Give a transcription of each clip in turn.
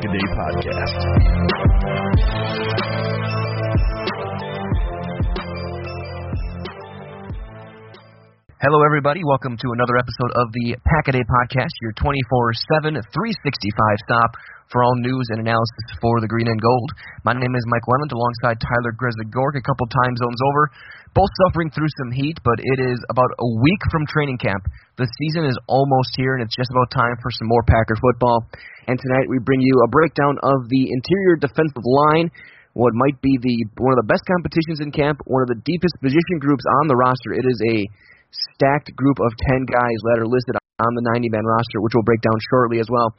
Day Podcast. Hello, everybody. Welcome to another episode of the Pack-A-Day Podcast, your 24 7, 365 stop for all news and analysis for the Green and Gold. My name is Mike Lemond alongside Tyler Grisagork, a couple time zones over. Both suffering through some heat, but it is about a week from training camp. The season is almost here, and it's just about time for some more Packer football. And tonight we bring you a breakdown of the interior defensive line what might be the one of the best competitions in camp, one of the deepest position groups on the roster. It is a stacked group of 10 guys that are listed on the 90 man roster, which we'll break down shortly as well.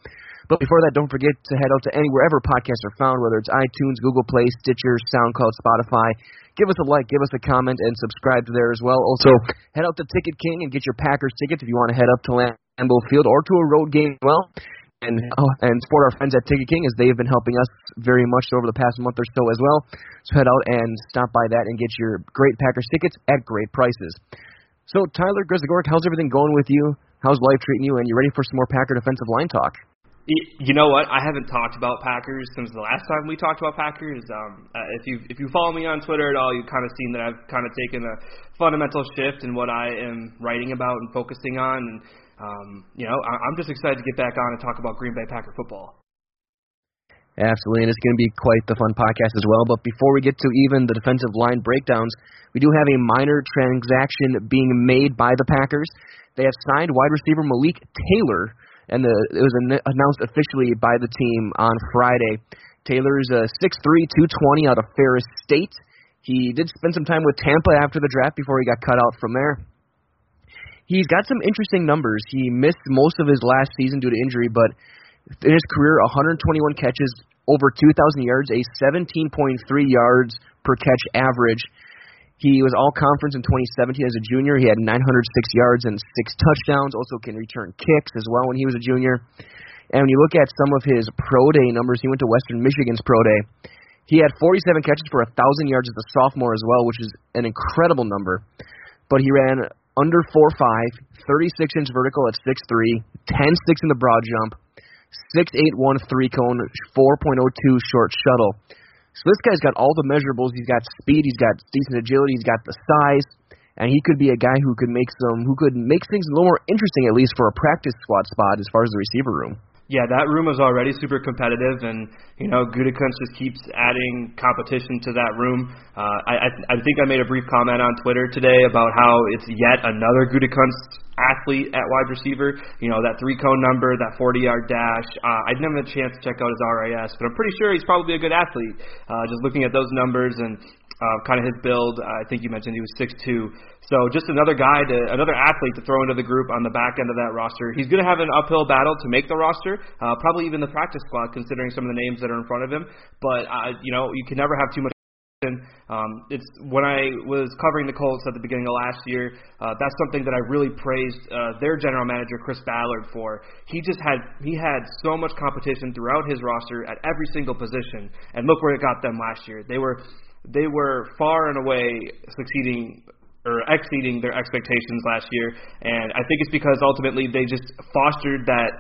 But before that, don't forget to head out to any wherever podcasts are found, whether it's iTunes, Google Play, Stitcher, SoundCloud, Spotify. Give us a like, give us a comment, and subscribe there as well. Also, head out to Ticket King and get your Packers tickets if you want to head up to Lambeau Field or to a road game as well. And oh, and support our friends at Ticket King as they have been helping us very much over the past month or so as well. So head out and stop by that and get your great Packers tickets at great prices. So, Tyler Grisagork, how's everything going with you? How's life treating you? And you ready for some more Packer defensive line talk? You know what? I haven't talked about Packers since the last time we talked about Packers. Um, uh, if you if you follow me on Twitter at all, you've kind of seen that I've kind of taken a fundamental shift in what I am writing about and focusing on. And um, you know, I, I'm just excited to get back on and talk about Green Bay Packer football. Absolutely, and it's going to be quite the fun podcast as well. But before we get to even the defensive line breakdowns, we do have a minor transaction being made by the Packers. They have signed wide receiver Malik Taylor, and the, it was announced officially by the team on Friday. Taylor's a 6'3", 220 out of Ferris State. He did spend some time with Tampa after the draft before he got cut out from there. He's got some interesting numbers. He missed most of his last season due to injury, but in his career, 121 catches, over 2,000 yards, a 17.3 yards per catch average. He was all conference in 2017 as a junior. He had 906 yards and six touchdowns. Also can return kicks as well when he was a junior. And when you look at some of his pro day numbers, he went to Western Michigan's pro day. He had 47 catches for 1,000 yards as a sophomore as well, which is an incredible number. But he ran under 4.5, 36 inch vertical at 6'3, 10 6 in the broad jump, Six eight one three cone, 4.02 short shuttle. So this guy's got all the measurables. He's got speed. He's got decent agility. He's got the size, and he could be a guy who could make some, who could make things a little more interesting, at least for a practice squad spot as far as the receiver room. Yeah, that room is already super competitive, and you know Gutekunst just keeps adding competition to that room. Uh, I, I, I think I made a brief comment on Twitter today about how it's yet another Gutekunst athlete at wide receiver. You know that three cone number, that 40 yard dash. Uh, I didn't have a chance to check out his RAS, but I'm pretty sure he's probably a good athlete. Uh, just looking at those numbers and uh, kind of his build. I think you mentioned he was 6'2". So just another guy, to, another athlete to throw into the group on the back end of that roster. He's going to have an uphill battle to make the roster, uh, probably even the practice squad, considering some of the names that are in front of him. But uh, you know, you can never have too much. Um, it's when I was covering the Colts at the beginning of last year. Uh, that's something that I really praised uh, their general manager Chris Ballard for. He just had he had so much competition throughout his roster at every single position, and look where it got them last year. They were they were far and away succeeding or exceeding their expectations last year, and I think it's because ultimately they just fostered that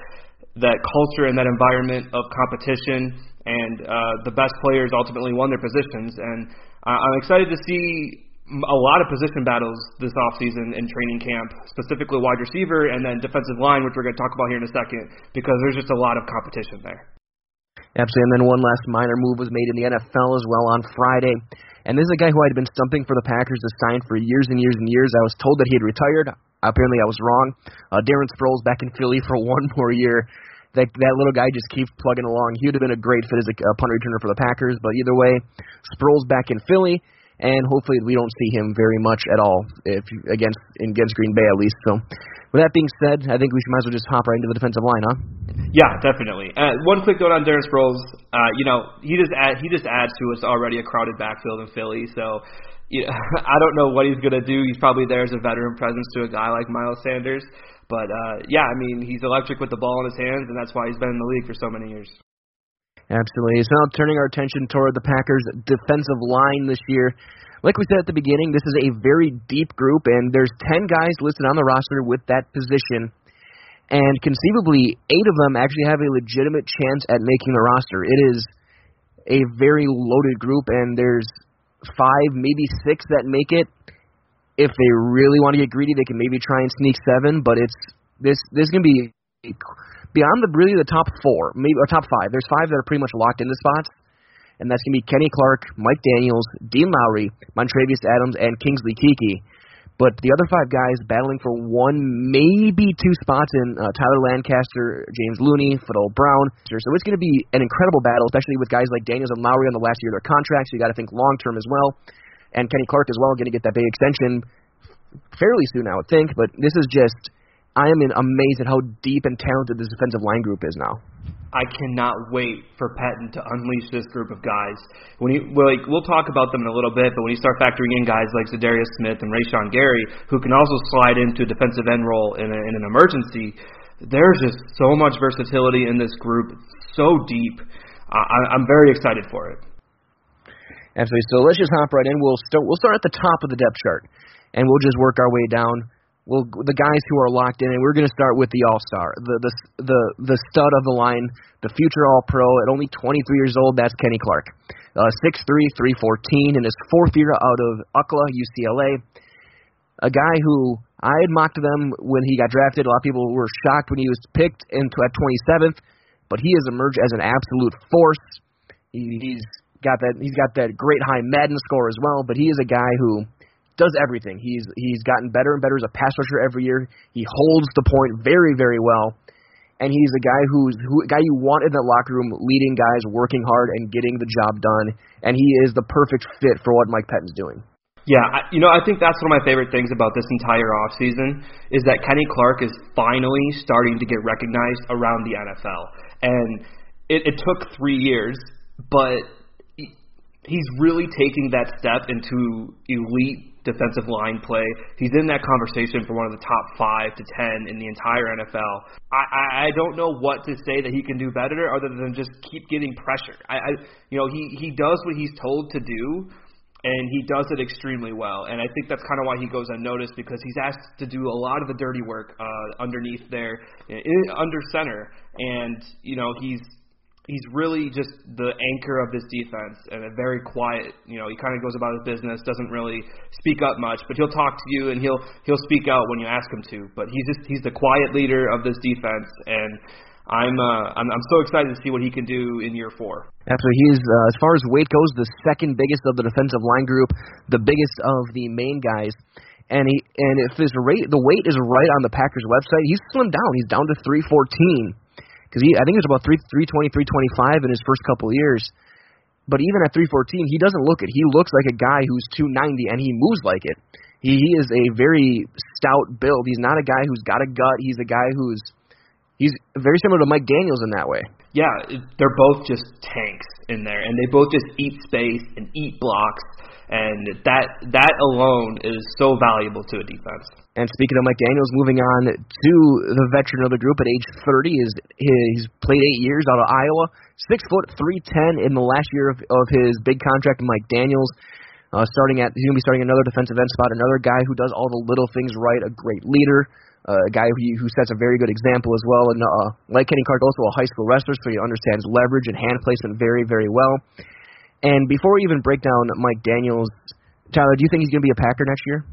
that culture and that environment of competition, and uh, the best players ultimately won their positions. And uh, I'm excited to see a lot of position battles this offseason in training camp, specifically wide receiver and then defensive line, which we're going to talk about here in a second, because there's just a lot of competition there. Absolutely. And then one last minor move was made in the NFL as well on Friday. And this is a guy who I had been stumping for the Packers to sign for years and years and years. I was told that he had retired. Apparently, I was wrong. Uh, Darren Sproles back in Philly for one more year. That that little guy just keeps plugging along. He would have been a great fit as a, a punt returner for the Packers. But either way, Sproles back in Philly, and hopefully we don't see him very much at all if against against Green Bay at least. So with that being said, I think we should might as well just hop right into the defensive line, huh? Yeah, definitely. Uh, one quick note on Darren Sproles. Uh, you know, he just add, he just adds to us already a crowded backfield in Philly. So, you know, I don't know what he's gonna do. He's probably there as a veteran presence to a guy like Miles Sanders. But uh, yeah, I mean, he's electric with the ball in his hands, and that's why he's been in the league for so many years. Absolutely. So now turning our attention toward the Packers' defensive line this year. Like we said at the beginning, this is a very deep group, and there's 10 guys listed on the roster with that position. And conceivably, eight of them actually have a legitimate chance at making the roster. It is a very loaded group, and there's five, maybe six that make it. If they really want to get greedy, they can maybe try and sneak seven. But it's this this is gonna be beyond the really the top four, maybe or top five. There's five that are pretty much locked into spots and that's to be Kenny Clark, Mike Daniels, Dean Lowry, Montravius Adams, and Kingsley Keke. But the other five guys battling for one, maybe two spots in uh, Tyler Lancaster, James Looney, Fadol Brown. So it's going to be an incredible battle, especially with guys like Daniels and Lowry on the last year of their contracts. So you got to think long term as well. And Kenny Clark as well, going to get that big extension fairly soon, I would think. But this is just, I am in amazed at how deep and talented this defensive line group is now. I cannot wait for Pettine to unleash this group of guys. When he well, like we'll talk about them in a little bit, but when you start factoring in guys like Za'Darius Smith and Rashan Gary, who can also slide into a defensive end role in, a, in an emergency, there's just so much versatility in this group, so deep. I, I'm very excited for it. Absolutely. So let's just hop right in. We'll start. We'll start at the top of the depth chart, and we'll just work our way down well, the guys who are locked in, and we're going to start with the All Star, the the the the stud of the line, the future All Pro at only 23 years old. That's Kenny Clark, uh, 6'3", 314 in his fourth year out of UCLA, UCLA. A guy who I had mocked them when he got drafted. A lot of people were shocked when he was picked into at 27th, but he has emerged as an absolute force. He, he's got that he's got that great high Madden score as well, but he is a guy who does everything. He's he's gotten better and better as a pass rusher every year. He holds the point very very well, and he's a guy who's who a guy you want in the locker room, leading guys, working hard and getting the job done. And he is the perfect fit for what Mike Pettine's doing. Yeah, I, you know, I think that's one of my favorite things about this entire offseason is that Kenny Clark is finally starting to get recognized around the NFL. And it, it took three years, but he's really taking that step into elite defensive line play. He's in that conversation for one of the top five to ten in the entire NFL. I, I, I don't know what to say that he can do better other than just keep getting pressure. I, I you know he he does what he's told to do. And he does it extremely well, and I think that's kind of why he goes unnoticed because he's asked to do a lot of the dirty work uh, underneath there, in, under center, and you know he's he's really just the anchor of this defense and a very quiet. You know, he kind of goes about his business, doesn't really speak up much, but he'll talk to you and he'll he'll speak out when you ask him to. But he's just he's the quiet leader of this defense, and I'm uh, I'm, I'm so excited to see what he can do in year four. Absolutely, he is uh, as far as weight goes, the second biggest of the defensive line group, the biggest of the main guys. And he and if his rate the weight is right on the Packers website, he's slimmed down. He's down to 314 because I think it was about three three twenty three twenty five in his first couple years. But even at 314, he doesn't look it. He looks like a guy who's 290 and he moves like it. He, he is a very stout build. He's not a guy who's got a gut. He's a guy who's he's very similar to Mike Daniels in that way. Yeah, they're both just tanks in there, and they both just eat space and eat blocks, and that that alone is so valuable to a defense. And speaking of Mike Daniels, moving on to the veteran of the group at age 30, is he's played eight years out of Iowa, six foot three ten in the last year of, of his big contract. Mike Daniels, uh, starting at he's gonna be starting another defensive end spot, another guy who does all the little things right, a great leader, uh, a guy who who sets a very good example as well. And uh, like Kenny Clark, also a high school wrestler, so he understands leverage and hand placement very very well. And before we even break down Mike Daniels, Tyler, do you think he's gonna be a Packer next year?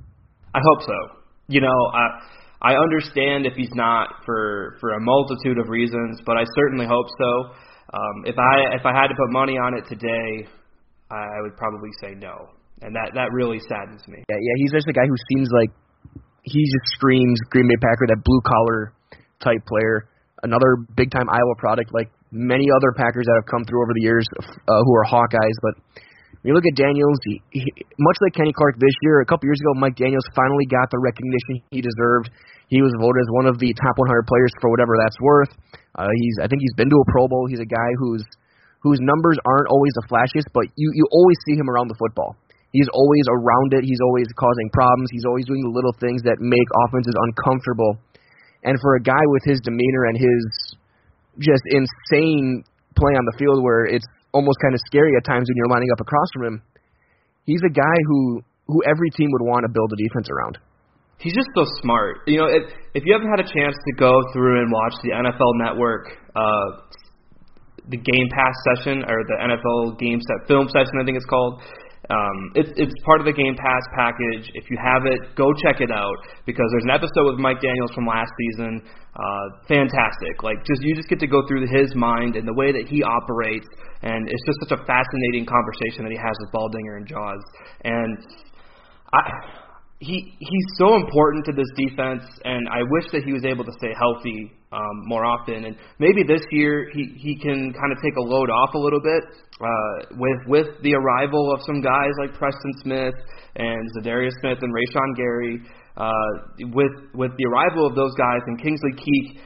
I hope so you know, I I understand if he's not for for a multitude of reasons, but I certainly hope so. Um, if I if I had to put money on it today, I would probably say no, and that that really saddens me. Yeah, yeah, he's just a guy who seems like he just screams Green Bay Packer, that blue collar type player. Another big time Iowa product, like many other Packers that have come through over the years, uh, who are Hawkeyes, but you look at Daniels, he, he, much like Kenny Clark this year, a couple years ago, Mike Daniels finally got the recognition he deserved. He was voted as one of the top 100 players for whatever that's worth. Uh, he's, I think he's been to a Pro Bowl. He's a guy whose whose numbers aren't always the flashiest, but you you always see him around the football. He's always around it. He's always causing problems. He's always doing the little things that make offenses uncomfortable. And for a guy with his demeanor and his just insane play on the field, where it's almost kind of scary at times when you're lining up across from him. He's a guy who who every team would want to build a defense around. He's just so smart. You know, if if you haven't had a chance to go through and watch the NFL Network, uh, the Game Pass session or the NFL Game Set Film session, I think it's called. Um, it's it's part of the Game Pass package. If you have it, go check it out because there's an episode with Mike Daniels from last season. Uh, fantastic. Like just you just get to go through his mind and the way that he operates, and it's just such a fascinating conversation that he has with Baldinger and Jaws. And I he he's so important to this defense, and I wish that he was able to stay healthy um, more often. And maybe this year he he can kind of take a load off a little bit uh, with with the arrival of some guys like Preston Smith and Za'Darius Smith and Rashan Gary. Uh, with with the arrival of those guys and Kingsley Keek,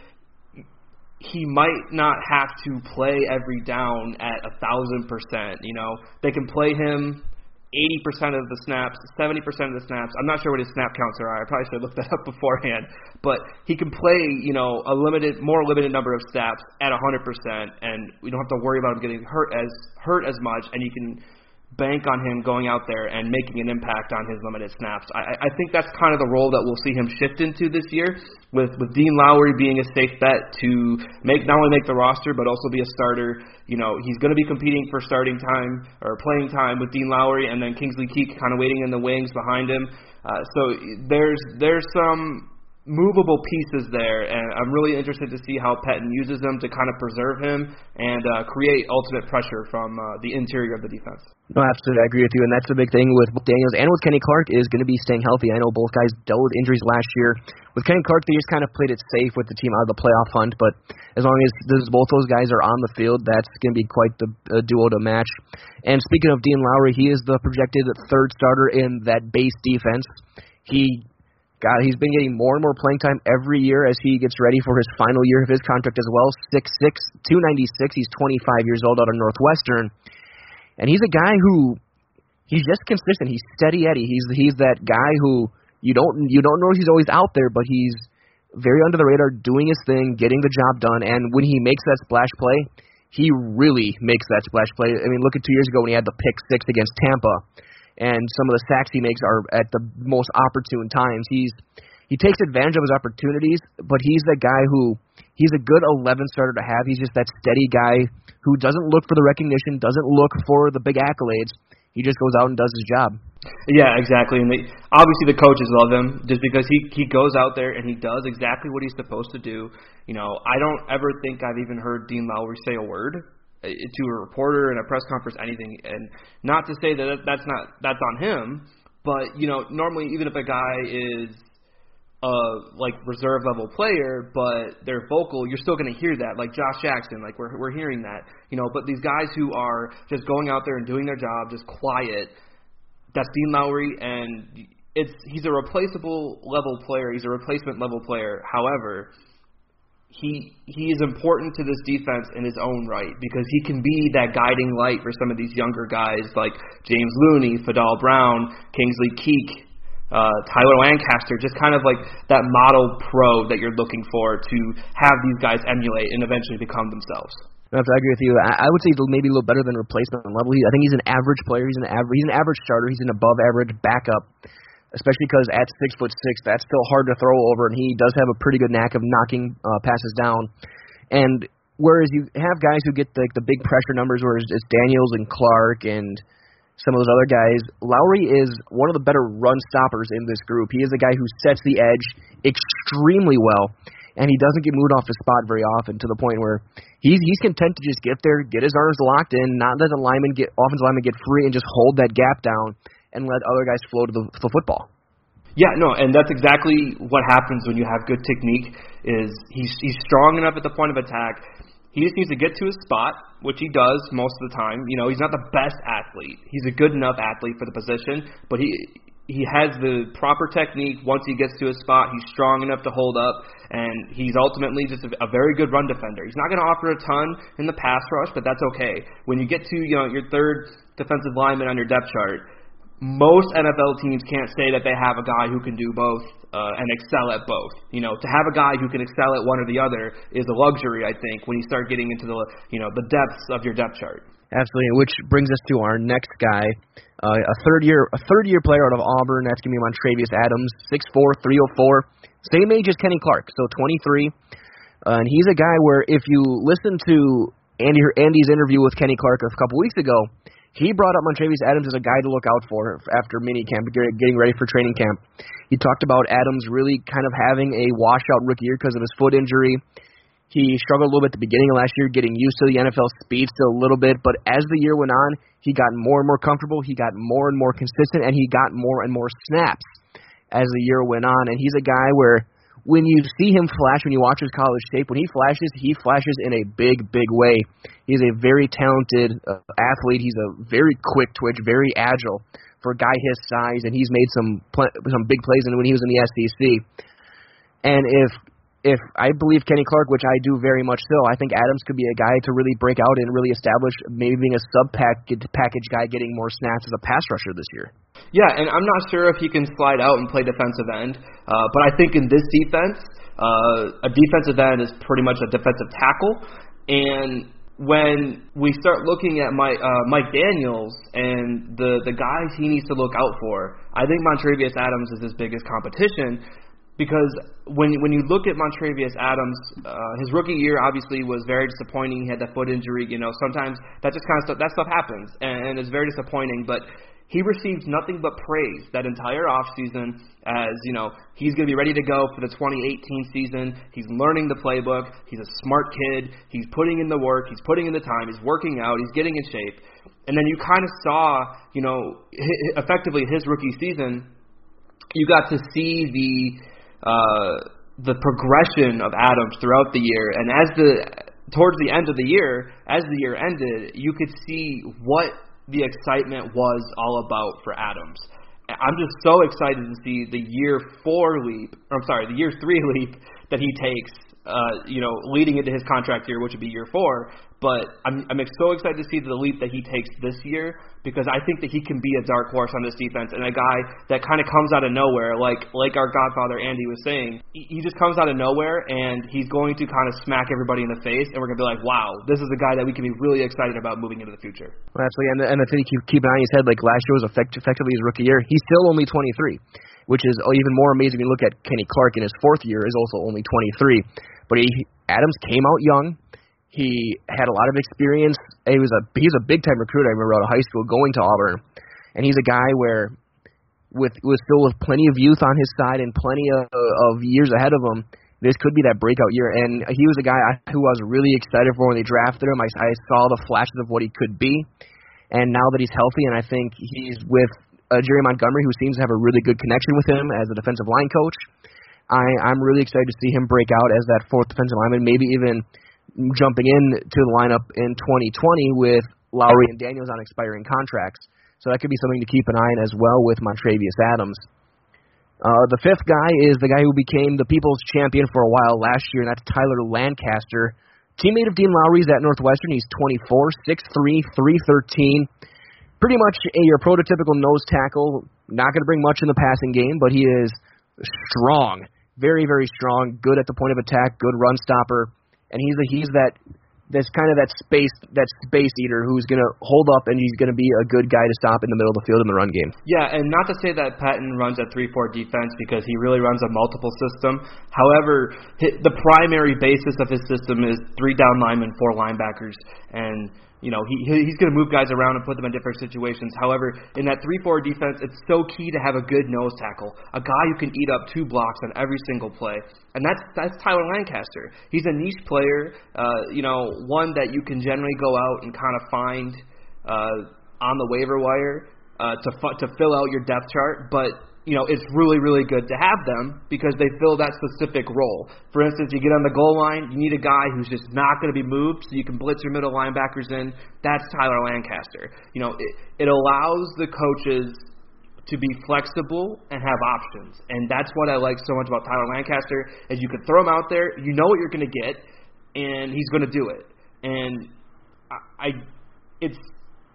he might not have to play every down at a thousand percent. You know, they can play him 80% of the snaps, 70% of the snaps. I'm not sure what his snap counts are. I probably should have looked that up beforehand. But he can play, you know, a limited, more limited number of snaps at 100%, and we don't have to worry about him getting hurt as hurt as much, and you can bank on him going out there and making an impact on his limited snaps. I, I think that's kind of the role that we'll see him shift into this year, with with Dean Lowry being a safe bet to make not only make the roster but also be a starter. You know, he's going to be competing for starting time or playing time with Dean Lowry, and then Kingsley Keek kind of waiting in the wings behind him. Uh, so there's there's some movable pieces there, and I'm really interested to see how Pettine uses them to kind of preserve him and uh, create ultimate pressure from uh, the interior of the defense. No, absolutely, I agree with you, and that's the big thing with Daniels and with Kenny Clark is going to be staying healthy. I know both guys dealt with injuries last year. With Kenny Clark, they just kind of played it safe with the team out of the playoff hunt, but as long as those both those guys are on the field, that's going to be quite the uh, duo to match. And speaking of Dean Lowry, he is the projected third starter in that base defense. He God, he's been getting more and more playing time every year as he gets ready for his final year of his contract as well. Six six, two ninety six. He's 25 years old out of Northwestern, and he's a guy who he's just consistent. He's steady Eddie. He's he's that guy who you don't you don't know he's always out there, but he's very under the radar, doing his thing, getting the job done. And when he makes that splash play, he really makes that splash play. I mean, look at two years ago when he had the pick six against Tampa and some of the sacks he makes are at the most opportune times. He's he takes advantage of his opportunities, but he's the guy who he's a good 11 starter to have. He's just that steady guy who doesn't look for the recognition, doesn't look for the big accolades. He just goes out and does his job. Yeah, exactly. And they, obviously the coaches love him just because he he goes out there and he does exactly what he's supposed to do. You know, I don't ever think I've even heard Dean Lowry say a word to a reporter in a press conference, anything. And not to say that that's not that's on him, but you know, normally even if a guy is a like reserve level player, but they're vocal, you're still going to hear that. Like Josh Jackson, like we're we're hearing that, you know. But these guys who are just going out there and doing their job, just quiet. That's Dean Lowry, and it's he's a replaceable level player. He's a replacement level player. However, he he is important to this defense in his own right because he can be that guiding light for some of these younger guys like James Looney, Fadol Brown, Kingsley Keek, uh, Tyler Lancaster, just kind of like that model pro that you're looking for to have these guys emulate and eventually become themselves. I have to agree with you. I, I would say maybe a little better than replacement level. He, I think he's an average player. He's an average. He's an average starter. He's an above average backup, especially because at six foot six, that's still hard to throw over, and he does have a pretty good knack of knocking uh, passes down. And whereas you have guys who get the, the big pressure numbers, whereas it's Daniels and Clark and some of those other guys, Lowry is one of the better run stoppers in this group. He is a guy who sets the edge extremely well and he doesn't get moved off the spot very often to the point where he's he's content to just get there, get his arms locked in, not let the lineman get offensive lineman get free, and just hold that gap down and let other guys flow to the, to the football. Yeah, no, and that's exactly what happens when you have good technique. Is he's he's strong enough at the point of attack. He just needs to get to his spot, which he does most of the time. You know, he's not the best athlete. He's a good enough athlete for the position, but he he has the proper technique once he gets to his spot. He's strong enough to hold up, and he's ultimately just a, a very good run defender. He's not going to offer a ton in the pass rush, but that's okay. When you get to you know your third defensive lineman on your depth chart, most NFL teams can't say that they have a guy who can do both uh, and excel at both. You know, to have a guy who can excel at one or the other is a luxury, I think, when you start getting into the you know the depths of your depth chart. Absolutely, which brings us to our next guy, uh, a third year a third year player out of Auburn. That's gonna be Montravius Adams, 6'4", 304, same age as Kenny Clark, so 23. Uh, and he's a guy where if you listen to Andy Andy's interview with Kenny Clark a couple weeks ago, he brought up Montravius Adams as a guy to look out for after minicamp, getting ready for training camp. He talked about Adams really kind of having a washout rookie year because of his foot injury. He struggled a little bit at the beginning of last year, getting used to the NFL speed still a little bit, but as the year went on, he got more and more comfortable. He got more and more consistent, and he got more and more snaps as the year went on. And he's a guy where when you see him flash, when you watch his college tape, when he flashes, he flashes in a big, big way. He's a very talented uh, athlete. He's a very quick twitch, very agile for a guy his size, and he's made some pl- some big plays when he was in the SEC. And if if I believe Kenny Clark, which I do very much so, I think Adams could be a guy to really break out and really establish maybe being a sub package package guy, getting more snaps as a pass rusher this year. Yeah, and I'm not sure if he can slide out and play defensive end, uh, but I think in this defense, uh, a defensive end is pretty much a defensive tackle, and when we start looking at Mike, uh, Mike Daniels and the the guys he needs to look out for, I think Montravius Adams is his biggest competition because when when you look at Montravius Adams, uh, his rookie year obviously was very disappointing. He had that foot injury. You know, sometimes that just kind of stuff that stuff happens, and, and it's very disappointing. But he received nothing but praise that entire offseason as, you know, he's going to be ready to go for the 2018 season. He's learning the playbook. He's a smart kid. He's putting in the work. He's putting in the time. He's working out. He's getting in shape. And then you kind of saw, you know, effectively his rookie season, you got to see the uh, the progression of Adams throughout the year, and as the towards the end of the year, as the year ended, you could see what the excitement was all about for Adams. I'm just so excited to see the year four leap, or I'm sorry, the year three leap that he takes uh, you know, leading into his contract year, which would be year four. But I'm I'm so excited to see the leap that he takes this year because I think that he can be a dark horse on this defense and a guy that kind of comes out of nowhere, like like our Godfather Andy was saying. He, just comes out of nowhere and he's going to kind of smack everybody in the face, and we're gonna be like, wow, this is a guy that we can be really excited about moving into the future. Absolutely, and and the thing you keep, an eye on his head, like last year was effect, effectively his rookie year. He's still only 23 which is oh, even more amazing when you look at Kenny Clark in his fourth year is also only 23. But he Adams came out young. He had a lot of experience. He was a he's a big time recruiter. I remember out of high school going to Auburn, and he's a guy where with with still with plenty of youth on his side and plenty of, of years ahead of him. This could be that breakout year, and he was a guy I, who I was really excited for when they drafted him. I, I saw the flashes of what he could be, and now that he's healthy, and I think he's with uh, Jerry Montgomery, who seems to have a really good connection with him as a defensive line coach. I, I'm really excited to see him break out as that fourth defensive lineman, maybe even jumping in to the lineup in 2020 with Lowry and Daniels on expiring contracts. So that could be something to keep an eye on as well with Montravius Adams. Uh, the fifth guy is the guy who became the People's Champion for a while last year, and that's Tyler Lancaster. Teammate of Dean Lowry's at Northwestern. He's 24, 6'3", 313. Pretty much a your prototypical nose tackle. Not going to bring much in the passing game, but he is strong, very very strong. Good at the point of attack. Good run stopper, and he's a, he's that that's kind of that space that space eater who's going to hold up and he's going to be a good guy to stop in the middle of the field in the run game. Yeah, and not to say that Patton runs a 3-4 defense because he really runs a multiple system. However, the primary basis of his system is three down linemen, four linebackers, and you know, he he's going to move guys around and put them in different situations. However, in that 3-4 defense, it's so key to have a good nose tackle, a guy who can eat up two blocks on every single play, and that's that's Tyler Lancaster. He's a niche player, uh, you know, one that you can generally go out and kind of find uh, on the waiver wire uh, to fu- to fill out your depth chart, but you know, it's really, really good to have them because they fill that specific role. For instance, you get on the goal line, you need a guy who's just not going to be moved, so you can blitz your middle linebackers in. That's Tyler Lancaster. You know, it, it allows the coaches to be flexible and have options, and that's what I like so much about Tyler Lancaster. Is you can throw him out there, you know what you're going to get, and he's going to do it. And I, I it's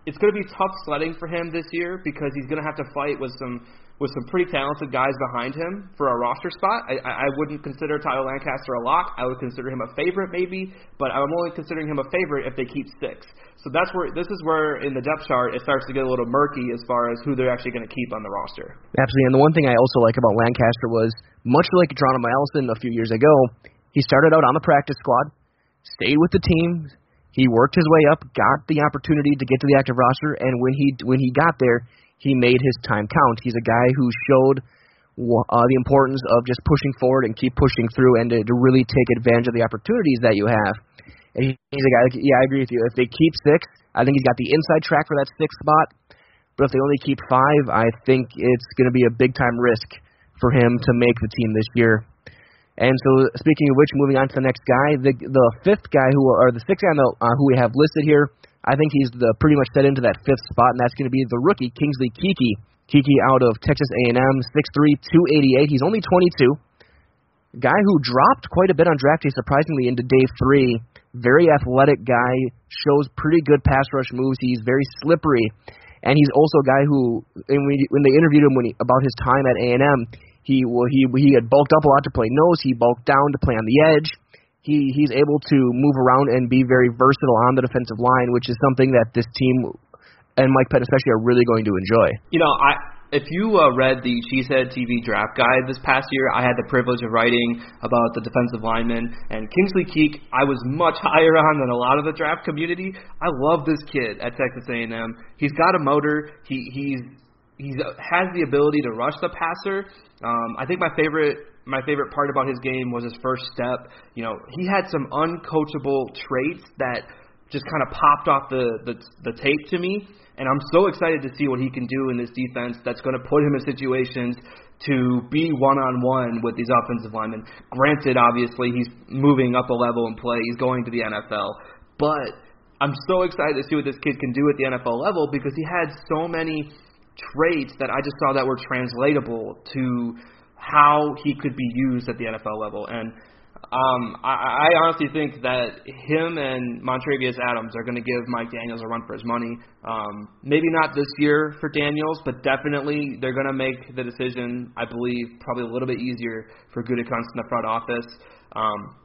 it's going to be tough sledding for him this year because he's going to have to fight with some with some pretty talented guys behind him for a roster spot. I, I wouldn't consider Tyler Lancaster a lock. I would consider him a favorite maybe, but I'm only considering him a favorite if they keep six. So that's where this is where in the depth chart it starts to get a little murky as far as who they're actually going to keep on the roster. Absolutely, and the one thing I also like about Lancaster was much like Geronimo Allison a few years ago, he started out on the practice squad, stayed with the team, he worked his way up, got the opportunity to get to the active roster, and when he when he got there, he made his time count. He's a guy who showed uh, the importance of just pushing forward and keep pushing through and to, to really take advantage of the opportunities that you have. And he's a guy. Yeah, I agree with you. If they keep six, I think he's got the inside track for that sixth spot. But if they only keep five, I think it's going to be a big time risk for him to make the team this year. And so, speaking of which, moving on to the next guy, the the fifth guy who or the sixth guy the, uh, who we have listed here I think he's the pretty much set into that fifth spot, and that's going to be the rookie Kingsley Keke. Keke out of Texas A&M, 6'3", 288. He's only 22. Guy who dropped quite a bit on draft day, surprisingly, into day three. Very athletic guy, shows pretty good pass rush moves. He's very slippery, and he's also a guy who, when, we, when they interviewed him when he, about his time at A&M, he well, he he had bulked up a lot to play nose. He bulked down to play on the edge he he's able to move around and be very versatile on the defensive line, which is something that this team and Mike Pett especially are really going to enjoy. You know, I if you uh, read the Cheesehead TV draft guide this past year, I had the privilege of writing about the defensive lineman and Kingsley Keek. I was much higher on than a lot of the draft community. I love this kid at Texas A&M. He's got a motor. He he's he has the ability to rush the passer. Um, I think my favorite my favorite part about his game was his first step. You know, he had some uncoachable traits that just kind of popped off the, the the tape to me, and I'm so excited to see what he can do in this defense. That's going to put him in situations to be one on one with these offensive linemen. Granted, obviously he's moving up a level in play. He's going to the NFL, but I'm so excited to see what this kid can do at the NFL level because he had so many traits that I just saw that were translatable to how he could be used at the NFL level. And um, I, I honestly think that him and Montravius Adams are going to give Mike Daniels a run for his money. Um, maybe not this year for Daniels, but definitely they're going to make the decision, I believe, probably a little bit easier for Gutekunst in the front office. Um,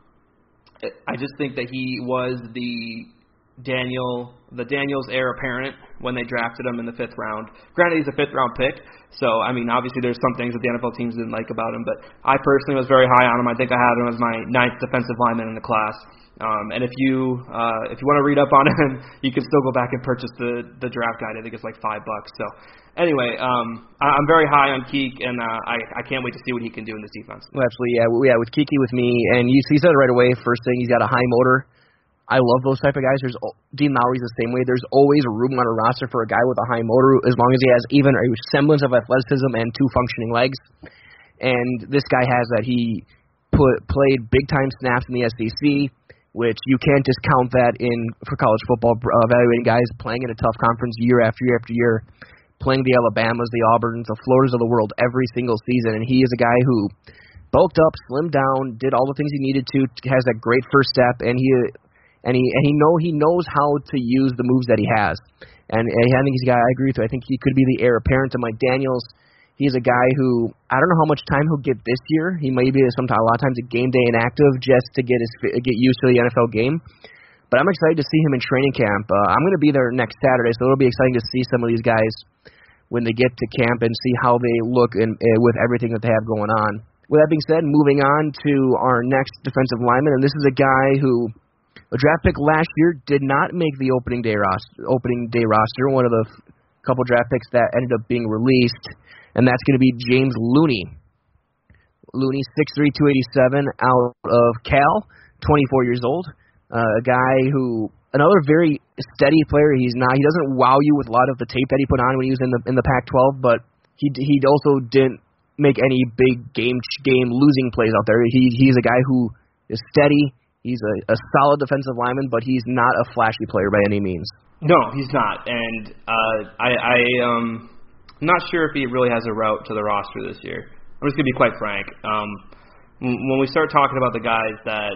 I just think that he was the Daniel, the Daniels heir apparent when they drafted him in the fifth round. Granted, he's a fifth round pick, so I mean, obviously there's some things that the NFL teams didn't like about him, but I personally was very high on him. I think I had him as my ninth defensive lineman in the class. Um, and if you uh, if you want to read up on him, you can still go back and purchase the the draft guide. I think it's like five bucks. So anyway, um, I, I'm very high on Keek, and uh, I I can't wait to see what he can do in this defense. Well, absolutely, yeah, yeah. With Keke, with me, and you, you said it right away. First thing, he's got a high motor. I love those type of guys. There's Dean Lowry's the same way. There's always room on a roster for a guy with a high motor as long as he has even a semblance of athleticism and two functioning legs. And this guy has that. He put played big time snaps in the SEC, which you can't discount that in for college football. Evaluating guys playing in a tough conference year after year after year, playing the Alabamas, the Auburns, the Floridas of the world every single season. And he is a guy who bulked up, slimmed down, did all the things he needed to, has that great first step, and he and he and he know he knows how to use the moves that he has. And, and I think he's a guy I agree with. I think he could be the heir apparent to Mike Daniels. He's a guy who I don't know how much time he'll get this year. He may be sometimes a lot of times a game day inactive just to get his get used to the NFL game. But I'm excited to see him in training camp. Uh, I'm going to be there next Saturday, so it'll be exciting to see some of these guys when they get to camp and see how they look in, uh, with everything that they have going on. With that being said, moving on to our next defensive lineman, and this is a guy who a draft pick last year did not make the opening day roster. Opening day roster, one of the f- couple draft picks that ended up being released, and that's going to be James Looney. Looney, 6'3", 287, out of Cal, 24 years old. Uh, a guy who another very steady player. He's not. He doesn't wow you with a lot of the tape that he put on when he was in the in the Pac-12, but he he also didn't make any big game game losing plays out there. He he's a guy who is steady. He's a, a solid defensive lineman, but he's not a flashy player by any means. No, he's not, and uh, I, I um, I'm not sure if he really has a route to the roster this year. I'm just gonna be quite frank. Um, when we start talking about the guys that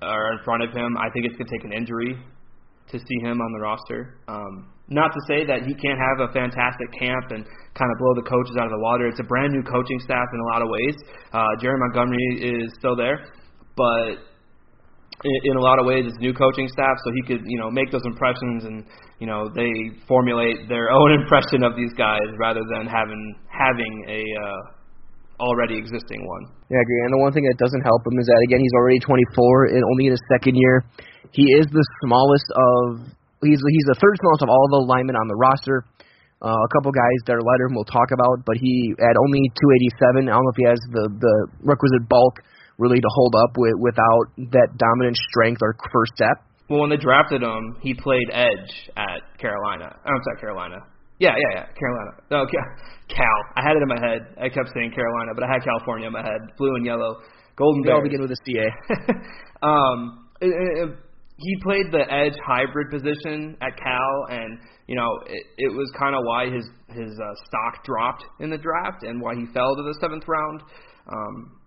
are in front of him, I think it's gonna take an injury to see him on the roster. Um, not to say that he can't have a fantastic camp and kind of blow the coaches out of the water. It's a brand new coaching staff in a lot of ways. Uh, Jerry Montgomery is still there, but in, a lot of ways, it's new coaching staff, so he could, you know, make those impressions and, you know, they formulate their own impression of these guys rather than having having a uh, already existing one. Yeah, I agree. And the one thing that doesn't help him is that again, he's already 24 and only in his second year. He is the smallest of he's he's the third smallest of all the linemen on the roster. Uh, a couple guys that are lighter we'll talk about, but he at only 287. I don't know if he has the the requisite bulk really to hold up with without that dominant strength or first step. Well, when they drafted him, he played edge at Carolina. Oh, I'm sorry, Carolina. Yeah, yeah, yeah, Carolina. No, Cal. I had it in my head. I kept saying Carolina, but I had California in my head. Blue and yellow, golden. They all begin with a CA. um, it, it, he played the edge hybrid position at Cal, and you know it, it was kind of why his his uh, stock dropped in the draft and why he fell to the seventh round. Um,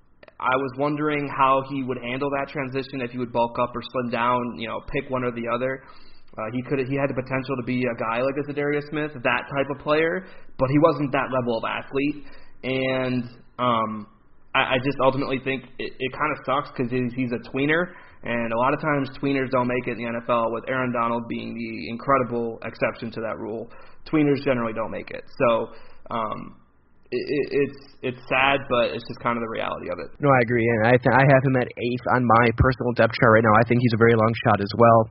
I was wondering how he would handle that transition if he would bulk up or slim down, you know, pick one or the other. Uh, he could he had the potential to be a guy like a Za'Darius Smith, that type of player, but he wasn't that level of athlete. And um, I, I just ultimately think it, it kind of sucks because he's, he's a tweener, and a lot of times tweeners don't make it in the NFL. With Aaron Donald being the incredible exception to that rule, tweeners generally don't make it. So um, it, it's it's sad, but it's just kind of the reality of it. No, I agree, and I th- I have him at eighth on my personal depth chart right now. I think he's a very long shot as well.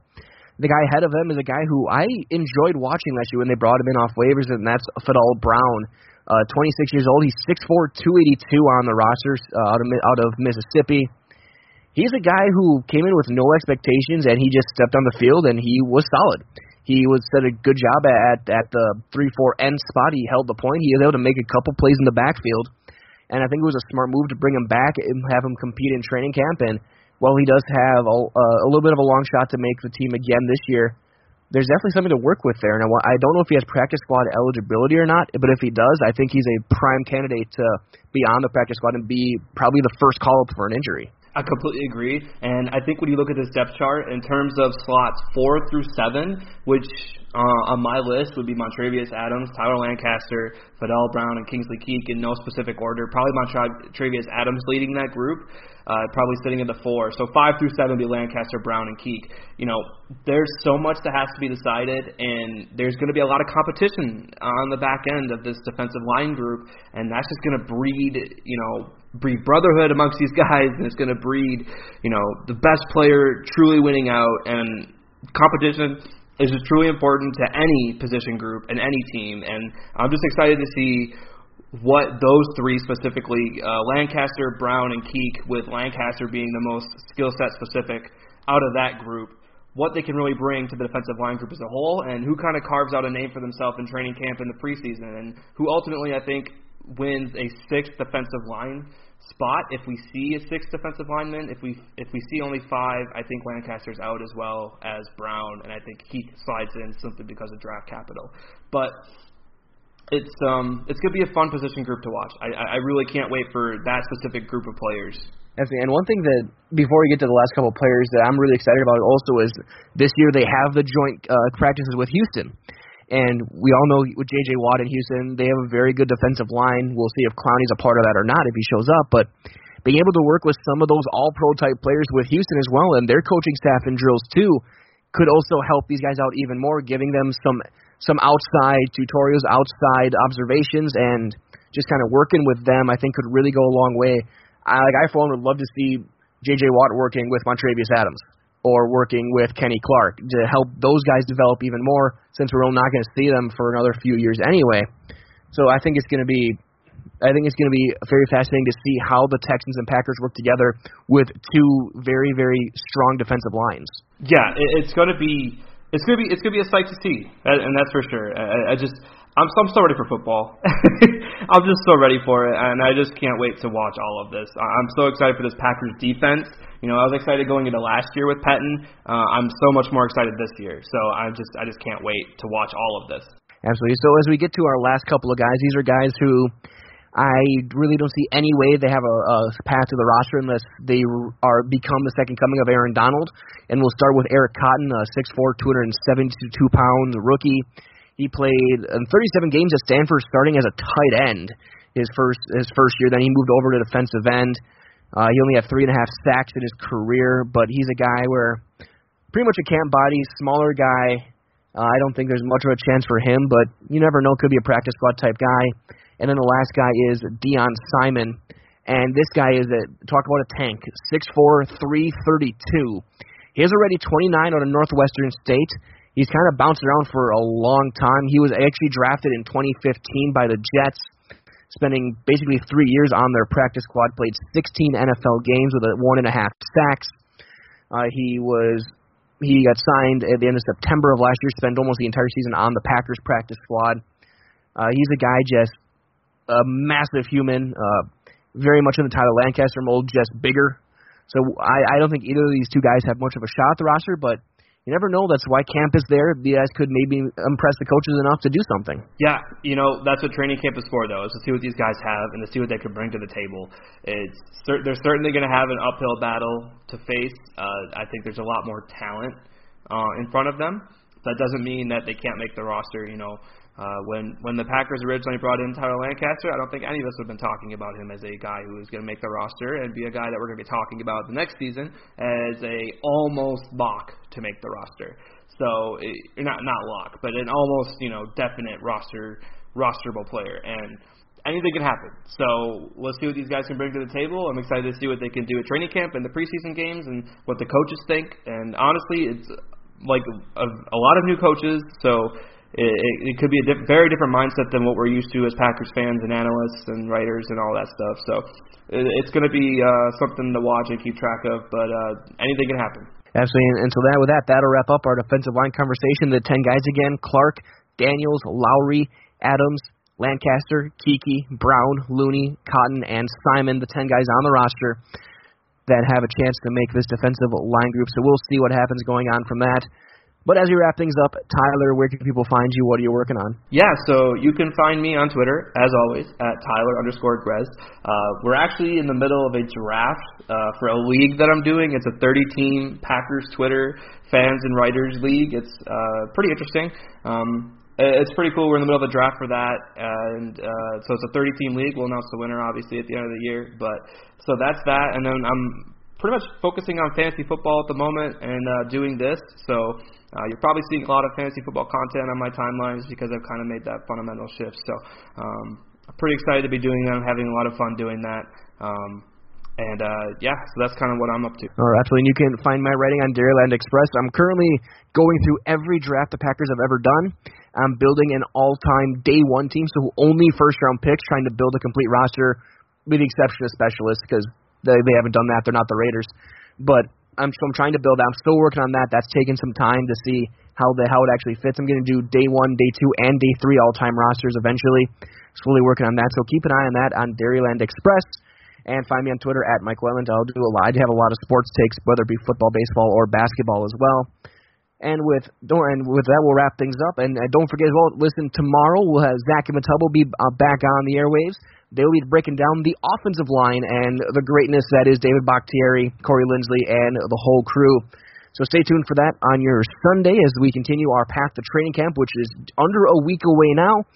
The guy ahead of him is a guy who I enjoyed watching last year when they brought him in off waivers, and that's Fadol Brown. Uh, 26 years old. He's 6'4", 282 on the roster uh, out of out of Mississippi. He's a guy who came in with no expectations, and he just stepped on the field, and he was solid. He was did a good job at at the three four end spot. He held the point. He was able to make a couple plays in the backfield, and I think it was a smart move to bring him back and have him compete in training camp. And while he does have a, a little bit of a long shot to make the team again this year, there's definitely something to work with there. And I don't know if he has practice squad eligibility or not, but if he does, I think he's a prime candidate to be on the practice squad and be probably the first call up for an injury. I completely agree. And I think when you look at this depth chart in terms of slots four through seven, which uh, on my list would be Montravius Adams, Tyler Lancaster, Fadol Brown, and Kingsley Keek in no specific order. Probably Montravius Adams leading that group, uh, probably sitting at the four. So five through seven would be Lancaster, Brown, and Keek. You know, there's so much that has to be decided, and there's going to be a lot of competition on the back end of this defensive line group, and that's just going to breed, you know, breed brotherhood amongst these guys, and it's going to breed, you know, the best player truly winning out, and competition is just truly important to any position group and any team. And I'm just excited to see what those three specifically, uh, Lancaster, Brown, and Keek, with Lancaster being the most skill set specific out of that group, what they can really bring to the defensive line group as a whole, and who kind of carves out a name for themselves in training camp in the preseason, and who ultimately I think wins a sixth defensive line spot if we see a sixth defensive lineman. If we if we see only five, I think Lancaster's out as well as Brown, and I think he slides in simply because of draft capital. But it's um it's gonna be a fun position group to watch. I I really can't wait for that specific group of players. And one thing that before we get to the last couple of players that I'm really excited about also is this year they have the joint uh, practices with Houston. And we all know with J.J. Watt in Houston, they have a very good defensive line. We'll see if Clowney's a part of that or not if he shows up. But being able to work with some of those all-pro type players with Houston as well, and their coaching staff and drills too, could also help these guys out even more, giving them some some outside tutorials, outside observations, and just kind of working with them. I think could really go a long way. I, like I for one would love to see J.J. Watt working with Montravius Adams or working with Kenny Clark to help those guys develop even more since we're not going to see them for another few years anyway. So I think it's going to be I think it's going to be very fascinating to see how the Texans and Packers work together with two very very strong defensive lines. Yeah, it's going to be it's going to be it's going to be a sight to see, and that's for sure. I, I just I'm I'm so ready for football. I'm just so ready for it, and I just can't wait to watch all of this. I'm so excited for this Packers defense. You know, I was excited going into last year with Pettine. Uh, I'm so much more excited this year. So I just I just can't wait to watch all of this. Absolutely. So as we get to our last couple of guys, these are guys who I really don't see any way they have a, a path to the roster unless they are become the second coming of Aaron Donald. And we'll start with Eric Cotton, a 6'4", 272 pound rookie. He played in 37 games at Stanford, starting as a tight end his first his first year. Then he moved over to defensive end. Uh, he only had three and a half sacks in his career, but he's a guy where pretty much a camp body, smaller guy. Uh, I don't think there's much of a chance for him, but you never know. Could be a practice squad type guy. And then the last guy is Deon Simon, and this guy is a talk about a tank, six four, three thirty two. He is already 29 out of Northwestern State. He's kind of bounced around for a long time. He was actually drafted in 2015 by the Jets spending basically three years on their practice squad, played 16 NFL games with a one and a half sacks. Uh, he was he got signed at the end of September of last year. Spent almost the entire season on the Packers practice squad. Uh, he's a guy just a massive human, uh, very much in the Tyler Lancaster mold, just bigger. So I, I don't think either of these two guys have much of a shot at the roster, but you never know. That's why camp is there. The guys could maybe impress the coaches enough to do something. Yeah, you know that's what training camp is for, though, is to see what these guys have and to see what they could bring to the table. It's they're certainly going to have an uphill battle to face. Uh, I think there's a lot more talent uh, in front of them. That doesn't mean that they can't make the roster. You know, uh, when when the Packers originally brought in Tyler Lancaster, I don't think any of us would have been talking about him as a guy who was going to make the roster and be a guy that we're going to be talking about the next season as a almost lock to make the roster. So it, not not lock, but an almost you know definite roster rosterable player and anything can happen. So let's see what these guys can bring to the table. I'm excited to see what they can do at training camp and the preseason games and what the coaches think. And honestly, it's like a, a lot of new coaches, so it, it, could be a diff- very different mindset than what we're used to as Packers fans and analysts and writers and all that stuff. So it, it's going to be uh, something to watch and keep track of, but uh, anything can happen. Absolutely. And, and so that with that, that'll wrap up our defensive line conversation. The ten guys again: Clark, Daniels, Lowry, Adams, Lancaster, Keke, Brown, Looney, Cotton, and Simon. The ten guys on the roster that have a chance to make this defensive line group. So we'll see what happens going on from that. But as we wrap things up, Tyler, where can people find you? What are you working on? Yeah, so you can find me on Twitter, as always, at Tyler underscore Grez. Uh, we're actually in the middle of a draft uh, for a league that I'm doing. It's a 30 team Packers Twitter fans and writers league. It's uh, pretty interesting. Um, it's pretty cool. We're in the middle of a draft for that, and uh, so it's a 30 team league. We'll announce the winner obviously at the end of the year. But so that's that, and then I'm pretty much focusing on fantasy football at the moment and uh, doing this. So uh, you're probably seeing a lot of fantasy football content on my timelines because I've kind of made that fundamental shift. So um, I'm pretty excited to be doing that. I'm having a lot of fun doing that. Um, and uh, yeah, so that's kind of what I'm up to. Oh, absolutely. And you can find my writing on Dairyland Express. I'm currently going through every draft the Packers have ever done. I'm building an all-time day one team, so only first-round picks, trying to build a complete roster, with the exception of specialists because they, they haven't done that. They're not the Raiders. But I'm so I'm trying to build. I'm still working on that. That's taking some time to see how the how it actually fits. I'm going to do day one, day two, and day three all time rosters eventually. Slowly working on that. So keep an eye on that on Dairyland Express. And find me on Twitter at Mike Wendland. I'll do a lot. I have a lot of sports takes, whether it be football, baseball, or basketball as well. And with and with that, we'll wrap things up. And don't forget as well, listen tomorrow. We'll have Zach and Matubble be uh, back on the airwaves. They'll be breaking down the offensive line and the greatness that is David Bakhtiari, Corey Linsley, and the whole crew. So stay tuned for that on your Sunday as we continue our path to training camp, which is under a week away now.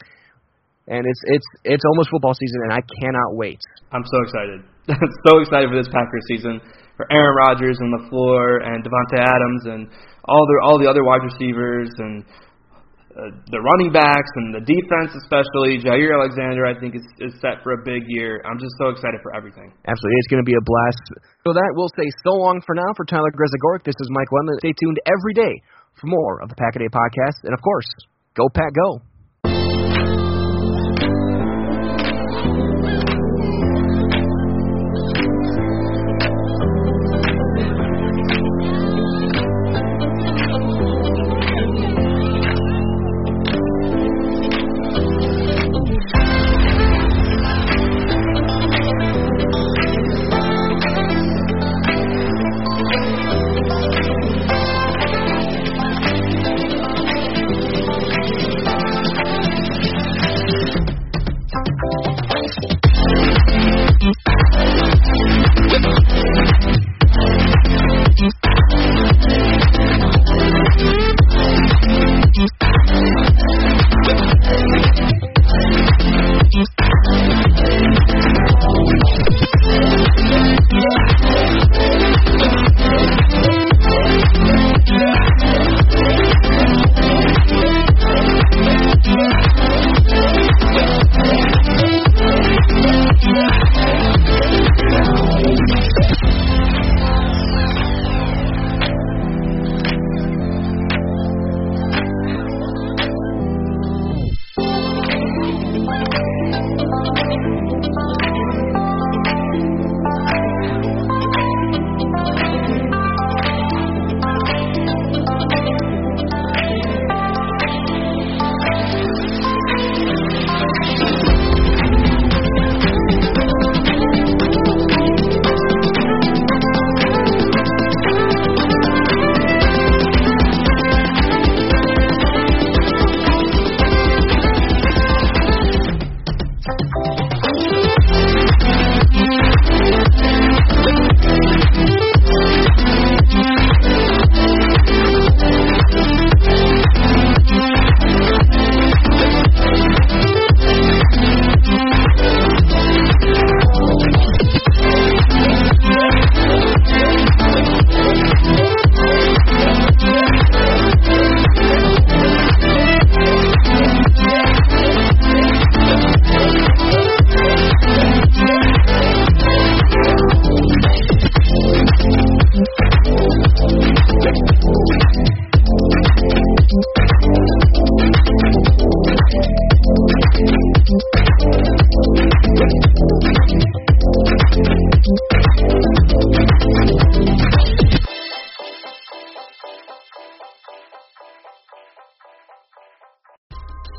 And it's it's it's almost football season, and I cannot wait. I'm so excited. so excited for this Packers season, for Aaron Rodgers and LaFleur and Davante Adams and all the all the other wide receivers and uh, the running backs and the defense, especially Jaire Alexander, I think is, is set for a big year. I'm just so excited for everything. Absolutely, it's going to be a blast. So that we'll say so long for now for Tyler Grezagoric. This is Mike Wendland. Stay tuned every day for more of the Pack a Day podcast, and of course, go Pack Go.